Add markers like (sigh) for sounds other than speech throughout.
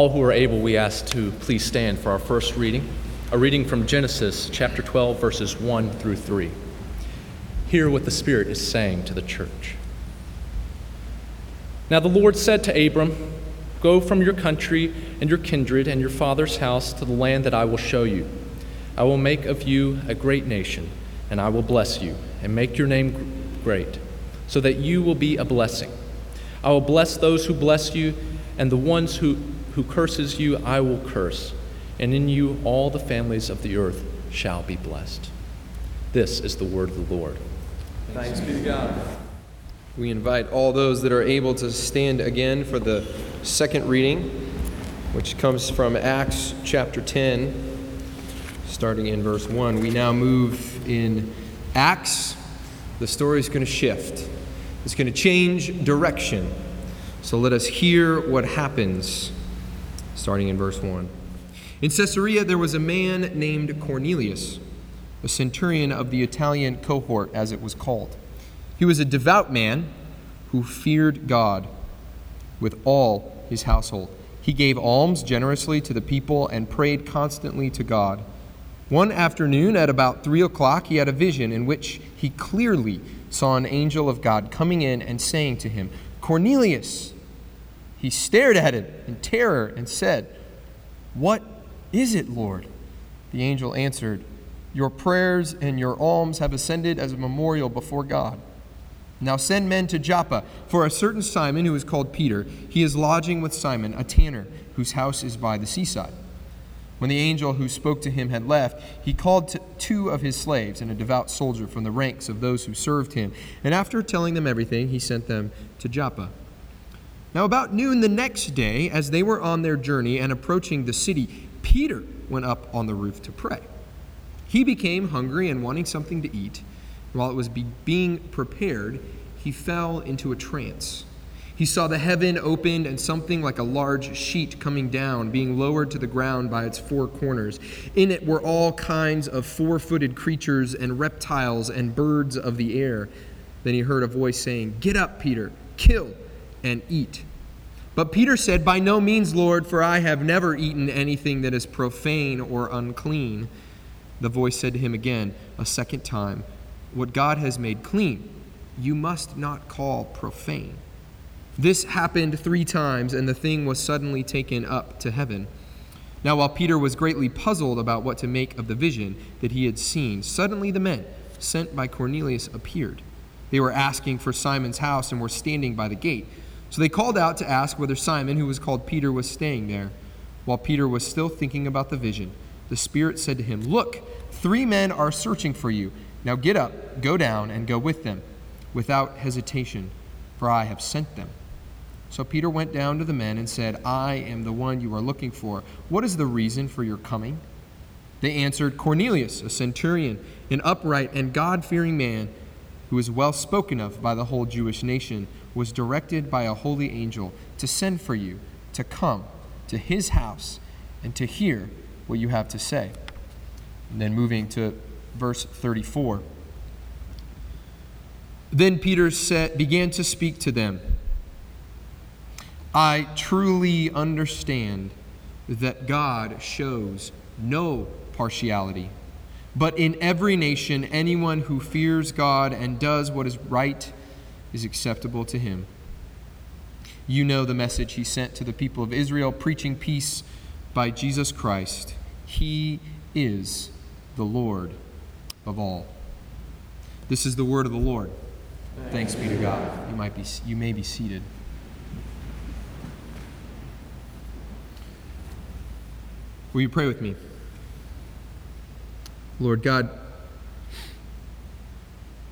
All who are able, we ask to please stand for our first reading, a reading from Genesis chapter 12, verses 1 through 3. Hear what the Spirit is saying to the church. Now the Lord said to Abram, Go from your country and your kindred and your father's house to the land that I will show you. I will make of you a great nation, and I will bless you, and make your name great, so that you will be a blessing. I will bless those who bless you, and the ones who who curses you, I will curse, and in you all the families of the earth shall be blessed. This is the word of the Lord. Thanks be to God. We invite all those that are able to stand again for the second reading, which comes from Acts chapter 10, starting in verse 1. We now move in Acts. The story is going to shift, it's going to change direction. So let us hear what happens starting in verse 1. In Caesarea, there was a man named Cornelius, a centurion of the Italian cohort, as it was called. He was a devout man who feared God with all his household. He gave alms generously to the people and prayed constantly to God. One afternoon, at about three o'clock, he had a vision in which he clearly saw an angel of God coming in and saying to him, Cornelius. He stared at him in terror and said, What is it, Lord? The angel answered, Your prayers and your alms have ascended as a memorial before God. Now send men to Joppa for a certain Simon who is called Peter. He is lodging with Simon, a tanner, whose house is by the seaside. When the angel who spoke to him had left, he called two of his slaves and a devout soldier from the ranks of those who served him. And after telling them everything, he sent them to Joppa. Now, about noon the next day, as they were on their journey and approaching the city, Peter went up on the roof to pray. He became hungry and wanting something to eat. While it was be- being prepared, he fell into a trance. He saw the heaven opened and something like a large sheet coming down, being lowered to the ground by its four corners. In it were all kinds of four footed creatures and reptiles and birds of the air. Then he heard a voice saying, Get up, Peter, kill and eat. But Peter said, By no means, Lord, for I have never eaten anything that is profane or unclean. The voice said to him again, a second time, What God has made clean, you must not call profane. This happened three times, and the thing was suddenly taken up to heaven. Now, while Peter was greatly puzzled about what to make of the vision that he had seen, suddenly the men sent by Cornelius appeared. They were asking for Simon's house and were standing by the gate. So they called out to ask whether Simon, who was called Peter, was staying there. While Peter was still thinking about the vision, the Spirit said to him, Look, three men are searching for you. Now get up, go down, and go with them, without hesitation, for I have sent them. So Peter went down to the men and said, I am the one you are looking for. What is the reason for your coming? They answered, Cornelius, a centurion, an upright and God fearing man, who is well spoken of by the whole Jewish nation was directed by a holy angel to send for you to come to his house and to hear what you have to say. And then moving to verse 34. Then Peter said, began to speak to them. I truly understand that God shows no partiality, but in every nation, anyone who fears God and does what is right is acceptable to him. You know the message he sent to the people of Israel, preaching peace by Jesus Christ. He is the Lord of all. This is the word of the Lord. Thanks be to God. You might be you may be seated. Will you pray with me? Lord God,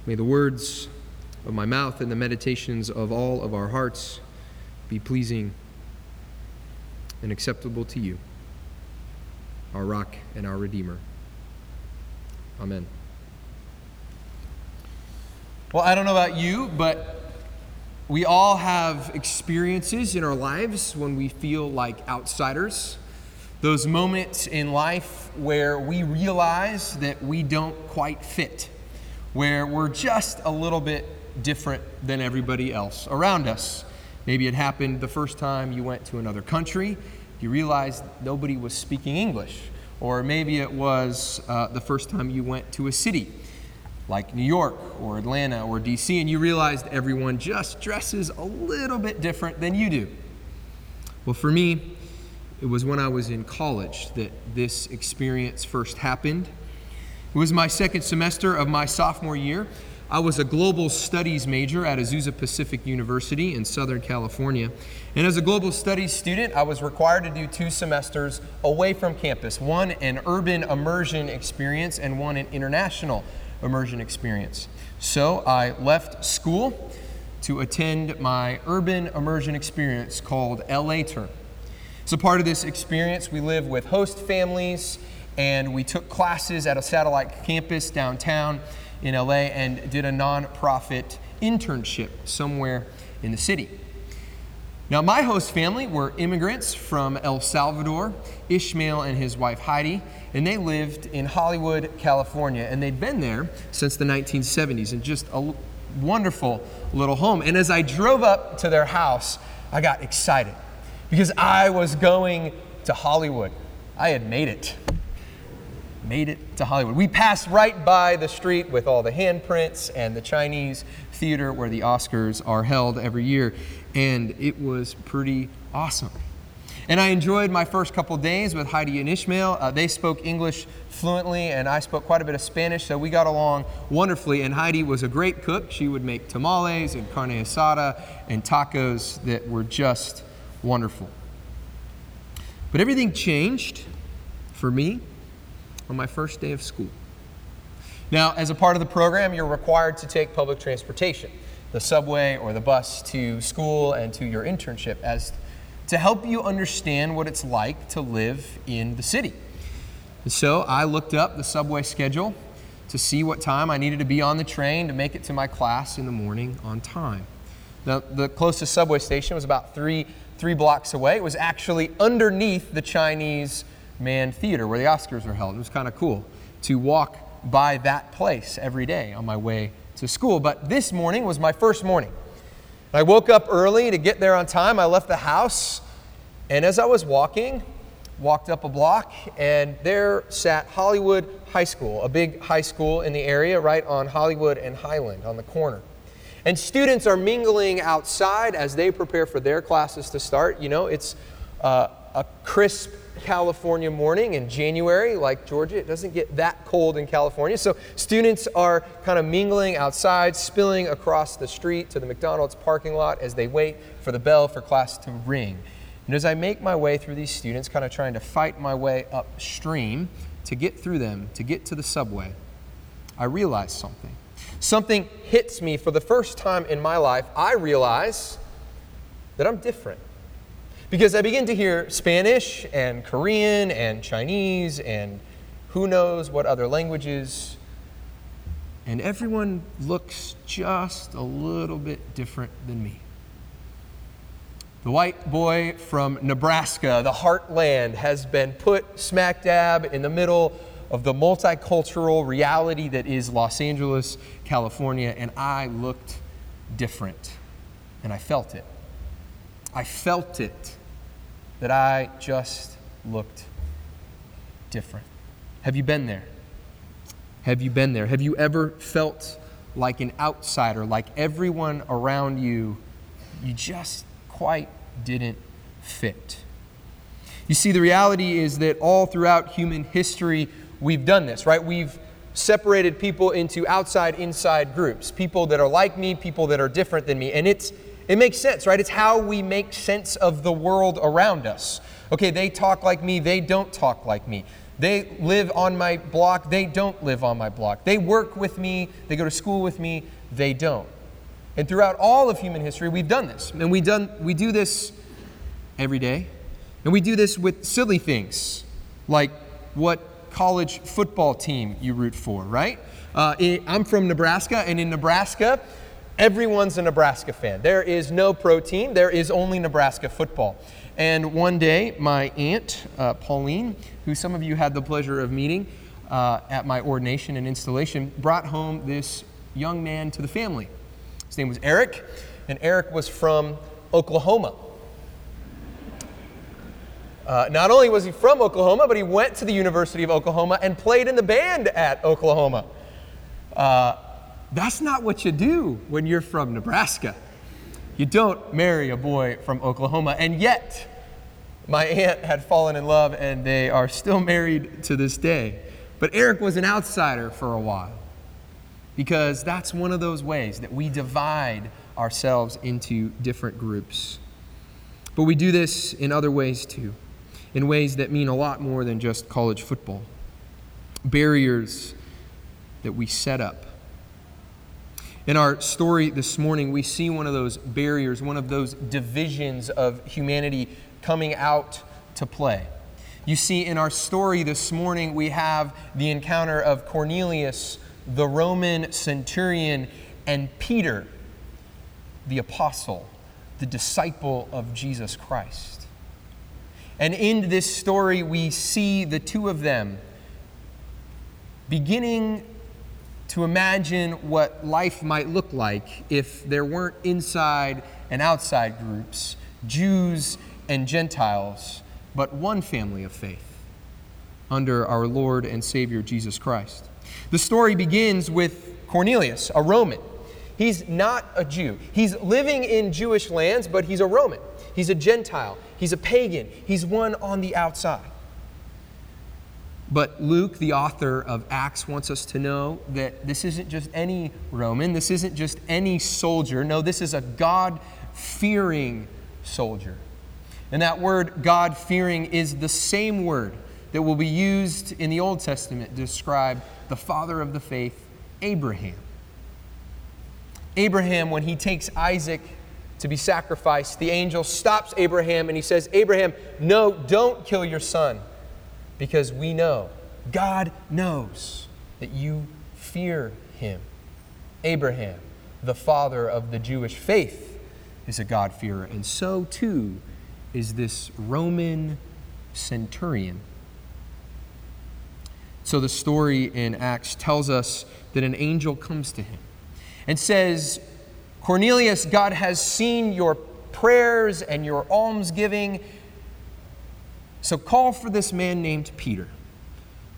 may the words of my mouth and the meditations of all of our hearts be pleasing and acceptable to you, our rock and our redeemer. Amen. Well, I don't know about you, but we all have experiences in our lives when we feel like outsiders. Those moments in life where we realize that we don't quite fit, where we're just a little bit different than everybody else around us. Maybe it happened the first time you went to another country, you realized nobody was speaking English. Or maybe it was uh, the first time you went to a city like New York or Atlanta or DC, and you realized everyone just dresses a little bit different than you do. Well, for me, it was when I was in college that this experience first happened. It was my second semester of my sophomore year. I was a global studies major at Azusa Pacific University in Southern California. And as a global studies student, I was required to do two semesters away from campus one an urban immersion experience and one an international immersion experience. So I left school to attend my urban immersion experience called LA Term. As a part of this experience, we live with host families and we took classes at a satellite campus downtown in LA and did a nonprofit internship somewhere in the city. Now, my host family were immigrants from El Salvador, Ishmael and his wife Heidi, and they lived in Hollywood, California, and they'd been there since the 1970s and just a wonderful little home. And as I drove up to their house, I got excited because I was going to Hollywood. I had made it made it to Hollywood. We passed right by the street with all the handprints and the Chinese theater where the Oscars are held every year, and it was pretty awesome. And I enjoyed my first couple days with Heidi and Ishmael. Uh, they spoke English fluently, and I spoke quite a bit of Spanish, so we got along wonderfully. And Heidi was a great cook. She would make tamales and carne asada and tacos that were just wonderful. But everything changed for me on my first day of school. Now, as a part of the program, you're required to take public transportation, the subway or the bus to school and to your internship, as to help you understand what it's like to live in the city. And so I looked up the subway schedule to see what time I needed to be on the train to make it to my class in the morning on time. Now, the closest subway station was about three, three blocks away. It was actually underneath the Chinese Mann Theater where the Oscars are held. It was kind of cool to walk by that place every day on my way to school. But this morning was my first morning. I woke up early to get there on time. I left the house, and as I was walking, walked up a block, and there sat Hollywood High School, a big high school in the area right on Hollywood and Highland on the corner. And students are mingling outside as they prepare for their classes to start. You know, it's uh, a crisp California morning in January, like Georgia. It doesn't get that cold in California. So students are kind of mingling outside, spilling across the street to the McDonald's parking lot as they wait for the bell for class to ring. And as I make my way through these students, kind of trying to fight my way upstream to get through them, to get to the subway, I realize something. Something hits me for the first time in my life. I realize that I'm different. Because I begin to hear Spanish and Korean and Chinese and who knows what other languages. And everyone looks just a little bit different than me. The white boy from Nebraska, the heartland, has been put smack dab in the middle of the multicultural reality that is Los Angeles, California, and I looked different. And I felt it. I felt it that I just looked different. Have you been there? Have you been there? Have you ever felt like an outsider, like everyone around you, you just quite didn't fit? You see, the reality is that all throughout human history, we've done this, right? We've separated people into outside inside groups people that are like me, people that are different than me. And it's it makes sense, right? It's how we make sense of the world around us. Okay, they talk like me, they don't talk like me. They live on my block, they don't live on my block. They work with me, they go to school with me, they don't. And throughout all of human history, we've done this. And we, done, we do this every day. And we do this with silly things like what college football team you root for, right? Uh, I'm from Nebraska, and in Nebraska, everyone's a Nebraska fan. There is no pro team, there is only Nebraska football. And one day, my aunt, uh, Pauline, who some of you had the pleasure of meeting uh, at my ordination and installation, brought home this young man to the family. His name was Eric, and Eric was from Oklahoma. Uh, not only was he from Oklahoma, but he went to the University of Oklahoma and played in the band at Oklahoma. Uh, that's not what you do when you're from Nebraska. You don't marry a boy from Oklahoma, and yet my aunt had fallen in love and they are still married to this day. But Eric was an outsider for a while because that's one of those ways that we divide ourselves into different groups. But we do this in other ways too, in ways that mean a lot more than just college football. Barriers that we set up. In our story this morning, we see one of those barriers, one of those divisions of humanity coming out to play. You see, in our story this morning, we have the encounter of Cornelius the Roman centurion, and Peter, the apostle, the disciple of Jesus Christ. And in this story, we see the two of them beginning to imagine what life might look like if there weren't inside and outside groups, Jews and Gentiles, but one family of faith under our Lord and Savior Jesus Christ. The story begins with Cornelius, a Roman. He's not a Jew. He's living in Jewish lands, but he's a Roman. He's a Gentile. He's a pagan. He's one on the outside. But Luke, the author of Acts, wants us to know that this isn't just any Roman, this isn't just any soldier. No, this is a God fearing soldier. And that word, God fearing, is the same word that will be used in the Old Testament to describe the father of the faith, Abraham. Abraham, when he takes Isaac to be sacrificed, the angel stops Abraham and he says, Abraham, no, don't kill your son, because we know, God knows that you fear him. Abraham, the father of the Jewish faith, is a God-fearer, and so too is this Roman centurion so the story in Acts tells us that an angel comes to him and says, Cornelius, God has seen your prayers and your almsgiving. So call for this man named Peter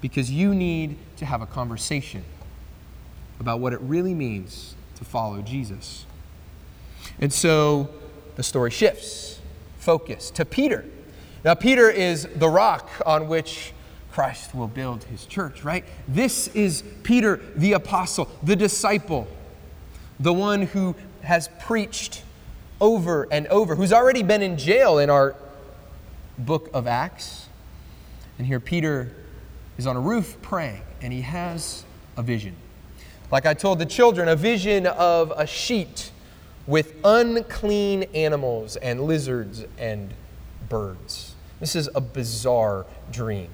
because you need to have a conversation about what it really means to follow Jesus. And so the story shifts focus to Peter. Now, Peter is the rock on which Christ will build his church, right? This is Peter, the apostle, the disciple, the one who has preached over and over, who's already been in jail in our book of Acts. And here Peter is on a roof praying, and he has a vision. Like I told the children, a vision of a sheet with unclean animals and lizards and birds. This is a bizarre dream.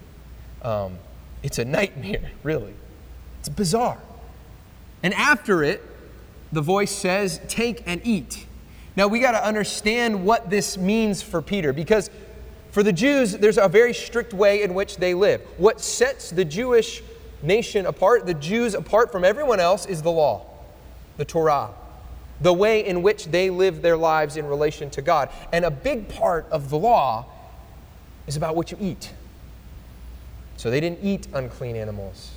Um, it's a nightmare, (laughs) really. It's bizarre. And after it, the voice says, Take and eat. Now we got to understand what this means for Peter because for the Jews, there's a very strict way in which they live. What sets the Jewish nation apart, the Jews apart from everyone else, is the law, the Torah, the way in which they live their lives in relation to God. And a big part of the law is about what you eat. So they didn't eat unclean animals.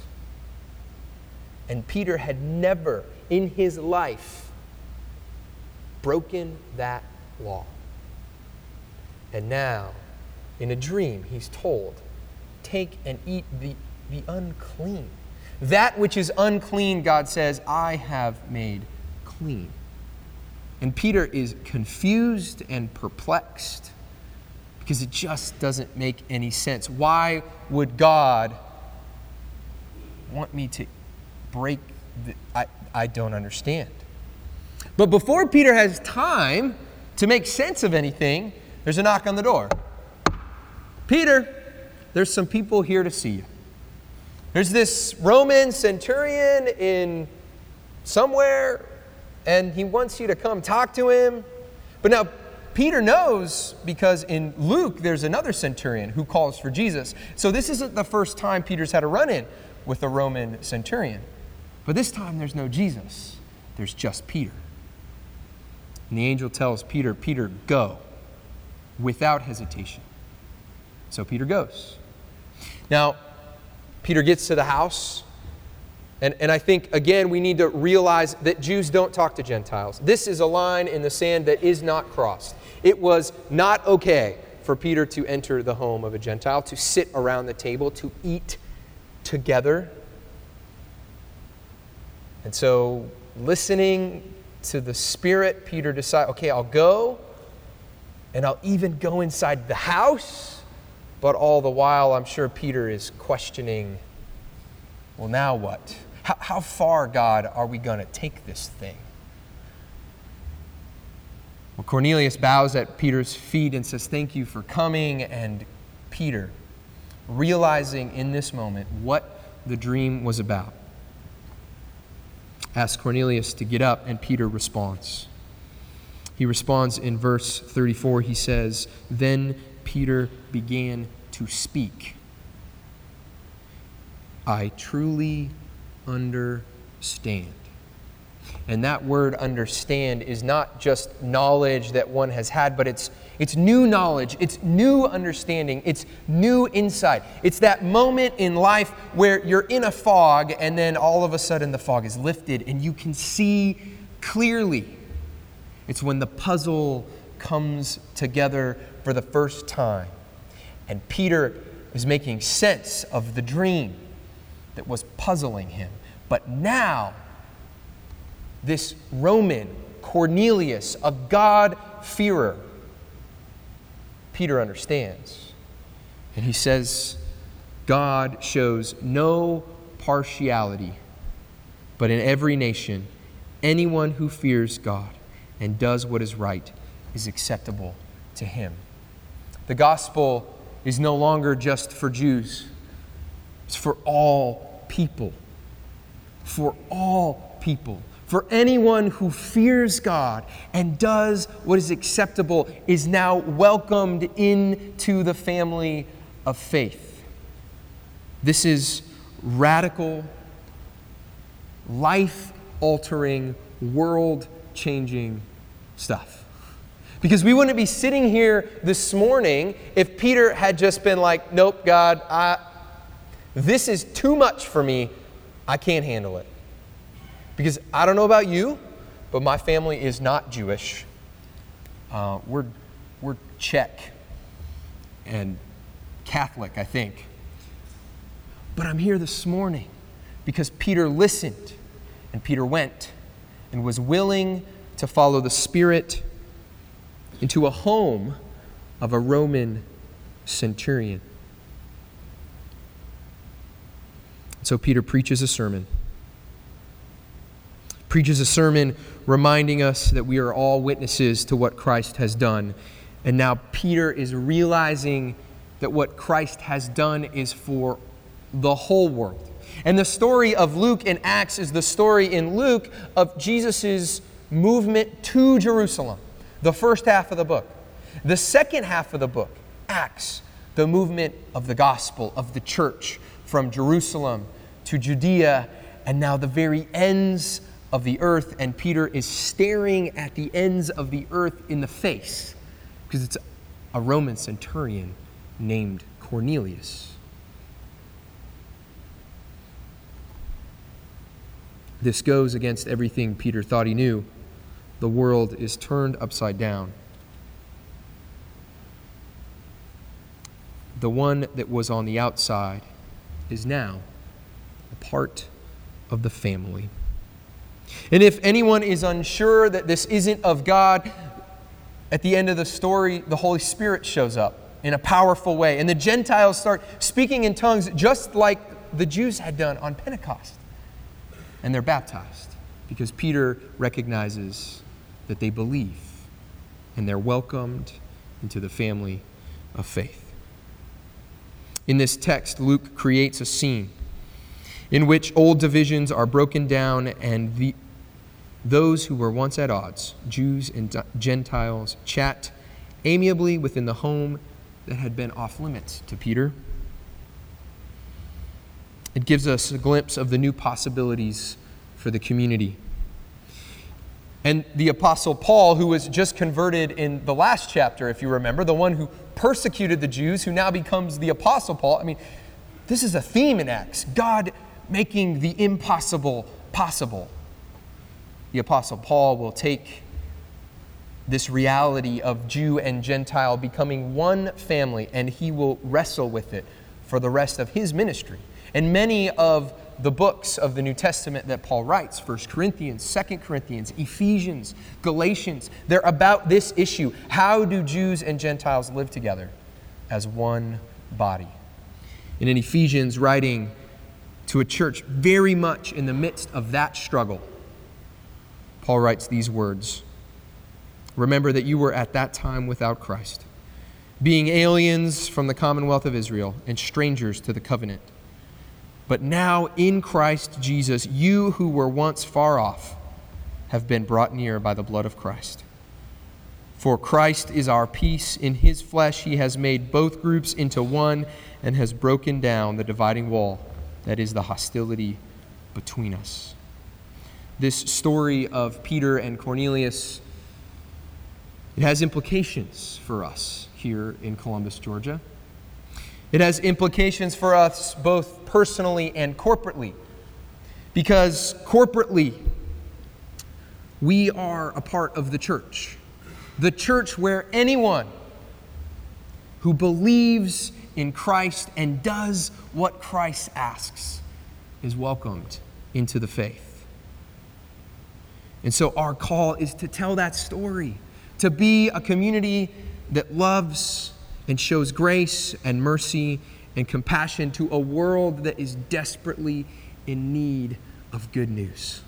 And Peter had never in his life broken that law. And now, in a dream, he's told, Take and eat the, the unclean. That which is unclean, God says, I have made clean. And Peter is confused and perplexed because it just doesn't make any sense. Why would God want me to break the, I, I don't understand. But before Peter has time to make sense of anything, there's a knock on the door. Peter, there's some people here to see you. There's this Roman centurion in somewhere, and he wants you to come talk to him. But now, Peter knows because in Luke there's another centurion who calls for Jesus. So this isn't the first time Peter's had a run in with a Roman centurion. But this time there's no Jesus, there's just Peter. And the angel tells Peter, Peter, go without hesitation. So Peter goes. Now, Peter gets to the house. And, and I think, again, we need to realize that Jews don't talk to Gentiles. This is a line in the sand that is not crossed. It was not okay for Peter to enter the home of a Gentile, to sit around the table, to eat together. And so, listening to the Spirit, Peter decided, okay, I'll go, and I'll even go inside the house. But all the while, I'm sure Peter is questioning, well, now what? How, how far, God, are we going to take this thing? Well, Cornelius bows at Peter's feet and says, Thank you for coming. And Peter, realizing in this moment what the dream was about, asks Cornelius to get up, and Peter responds. He responds in verse 34. He says, Then Peter began to speak. I truly understand. And that word understand is not just knowledge that one has had, but it's, it's new knowledge, it's new understanding, it's new insight. It's that moment in life where you're in a fog and then all of a sudden the fog is lifted and you can see clearly. It's when the puzzle comes together for the first time. And Peter is making sense of the dream that was puzzling him. But now, this Roman, Cornelius, a God-fearer, Peter understands. And he says, God shows no partiality, but in every nation, anyone who fears God and does what is right is acceptable to him. The gospel is no longer just for Jews, it's for all people. For all people. For anyone who fears God and does what is acceptable is now welcomed into the family of faith. This is radical, life altering, world changing stuff. Because we wouldn't be sitting here this morning if Peter had just been like, Nope, God, I, this is too much for me. I can't handle it. Because I don't know about you, but my family is not Jewish. Uh, we're, we're Czech and Catholic, I think. But I'm here this morning because Peter listened and Peter went and was willing to follow the Spirit into a home of a Roman centurion. So Peter preaches a sermon. Preaches a sermon reminding us that we are all witnesses to what Christ has done. And now Peter is realizing that what Christ has done is for the whole world. And the story of Luke and Acts is the story in Luke of Jesus' movement to Jerusalem, the first half of the book. The second half of the book, Acts, the movement of the gospel, of the church from Jerusalem to Judea and now the very ends of the earth. And Peter is staring at the ends of the earth in the face because it's a Roman centurion named Cornelius. This goes against everything Peter thought he knew. The world is turned upside down. The one that was on the outside is now a part of the family. And if anyone is unsure that this isn't of God, at the end of the story, the Holy Spirit shows up in a powerful way. And the Gentiles start speaking in tongues just like the Jews had done on Pentecost. And they're baptized because Peter recognizes that they believe and they're welcomed into the family of faith. In this text, Luke creates a scene in which old divisions are broken down and the, those who were once at odds, Jews and Gentiles, chat amiably within the home that had been off limits to Peter. It gives us a glimpse of the new possibilities for the community. And the Apostle Paul, who was just converted in the last chapter, if you remember, the one who persecuted the Jews, who now becomes the Apostle Paul. I mean, this is a theme in Acts God making the impossible possible. The Apostle Paul will take this reality of Jew and Gentile becoming one family, and he will wrestle with it for the rest of his ministry. And many of the books of the New Testament that Paul writes, 1 Corinthians, 2 Corinthians, Ephesians, Galatians, they're about this issue. How do Jews and Gentiles live together as one body? And in Ephesians, writing to a church very much in the midst of that struggle, Paul writes these words Remember that you were at that time without Christ, being aliens from the commonwealth of Israel and strangers to the covenant. But now in Christ Jesus, you who were once far off have been brought near by the blood of Christ. For Christ is our peace. In his flesh, he has made both groups into one and has broken down the dividing wall that is the hostility between us. This story of Peter and Cornelius it has implications for us here in Columbus, Georgia. It has implications for us both personally and corporately. Because corporately, we are a part of the church. The church where anyone who believes in Christ and does what Christ asks is welcomed into the faith. And so our call is to tell that story to be a community that loves and shows grace and mercy and compassion to a world that is desperately in need of good news.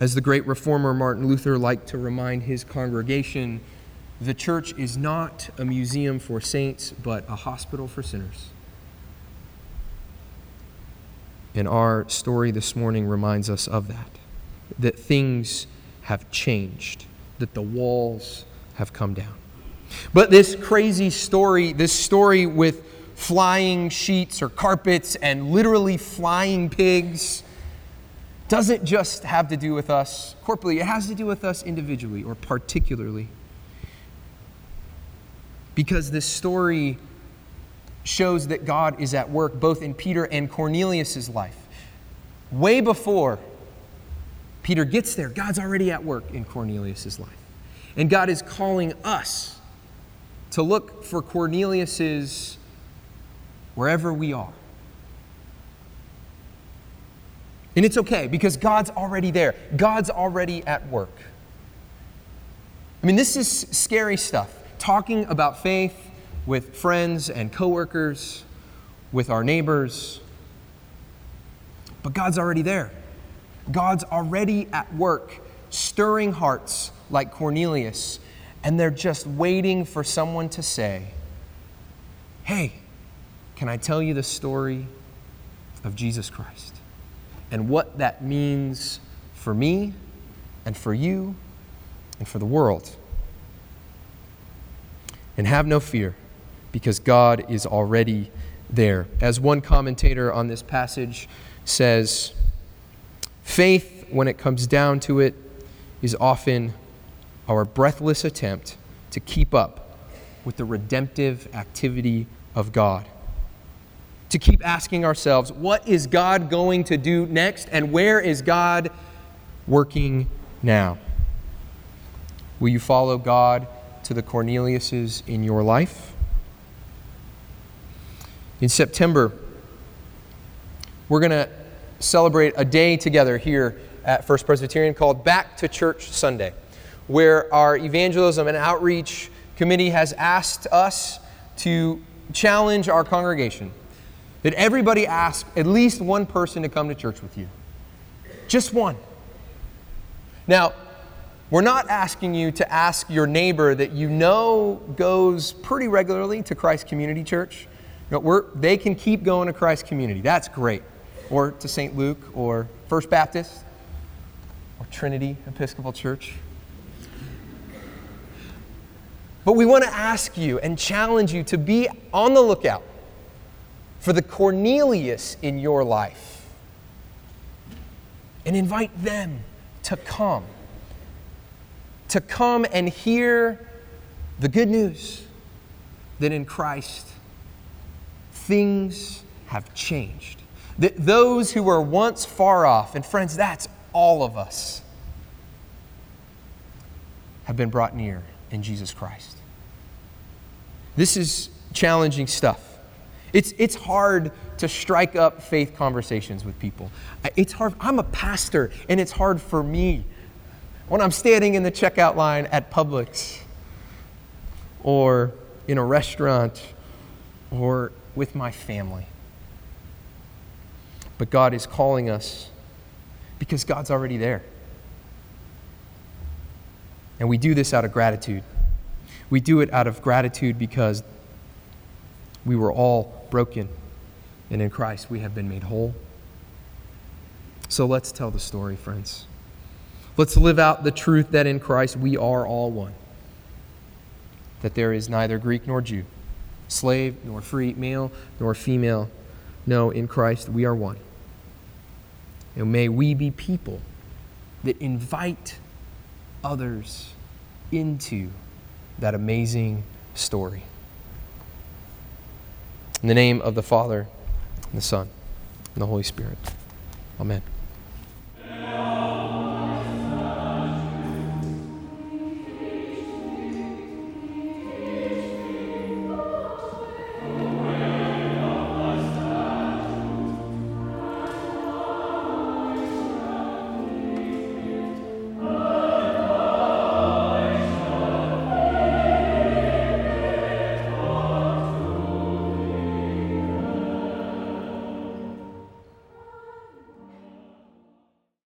As the great reformer Martin Luther liked to remind his congregation, the church is not a museum for saints, but a hospital for sinners. And our story this morning reminds us of that, that things have changed, that the walls have come down. But this crazy story, this story with flying sheets or carpets and literally flying pigs, doesn't just have to do with us corporately, it has to do with us individually or particularly. Because this story shows that God is at work both in Peter and Cornelius' life. Way before Peter gets there, God's already at work in Cornelius' life. And God is calling us to look for Cornelius's wherever we are. And it's okay because God's already there. God's already at work. I mean, this is scary stuff. Talking about faith with friends and coworkers, with our neighbors. But God's already there. God's already at work, stirring hearts like Cornelius, and they're just waiting for someone to say, Hey, can I tell you the story of Jesus Christ and what that means for me and for you and for the world? And have no fear, because God is already there. As one commentator on this passage says, Faith, when it comes down to it, is often our breathless attempt to keep up with the redemptive activity of God. To keep asking ourselves, what is God going to do next, and where is God working now? Will you follow God to the Corneliuses in your life? In September, we're going to celebrate a day together here at First Presbyterian called Back to Church Sunday, where our evangelism and outreach committee has asked us to challenge our congregation that everybody ask at least one person to come to church with you. Just one. Now, we're not asking you to ask your neighbor that you know goes pretty regularly to Christ Community Church. They can keep going to Christ Community. That's great. Or to St. Luke or First Baptist or Trinity Episcopal Church. But we want to ask you and challenge you to be on the lookout for the Cornelius in your life and invite them to come. To come and hear the good news that in Christ things have changed. That those who were once far off, and friends, that's all of us, have been brought near in Jesus Christ. This is challenging stuff. It's, it's hard to strike up faith conversations with people. It's hard. I'm a pastor, and it's hard for me when I'm standing in the checkout line at Publix or in a restaurant or with my family. But God is calling us because God's already there. And we do this out of gratitude. We do it out of gratitude because we were all broken, and in Christ we have been made whole. So let's tell the story, friends. Let's live out the truth that in Christ we are all one. That there is neither Greek nor Jew, slave nor free, male nor female. No, in Christ we are one. And may we be people that invite others into that amazing story. In the name of the Father, and the Son, and the Holy Spirit. Amen.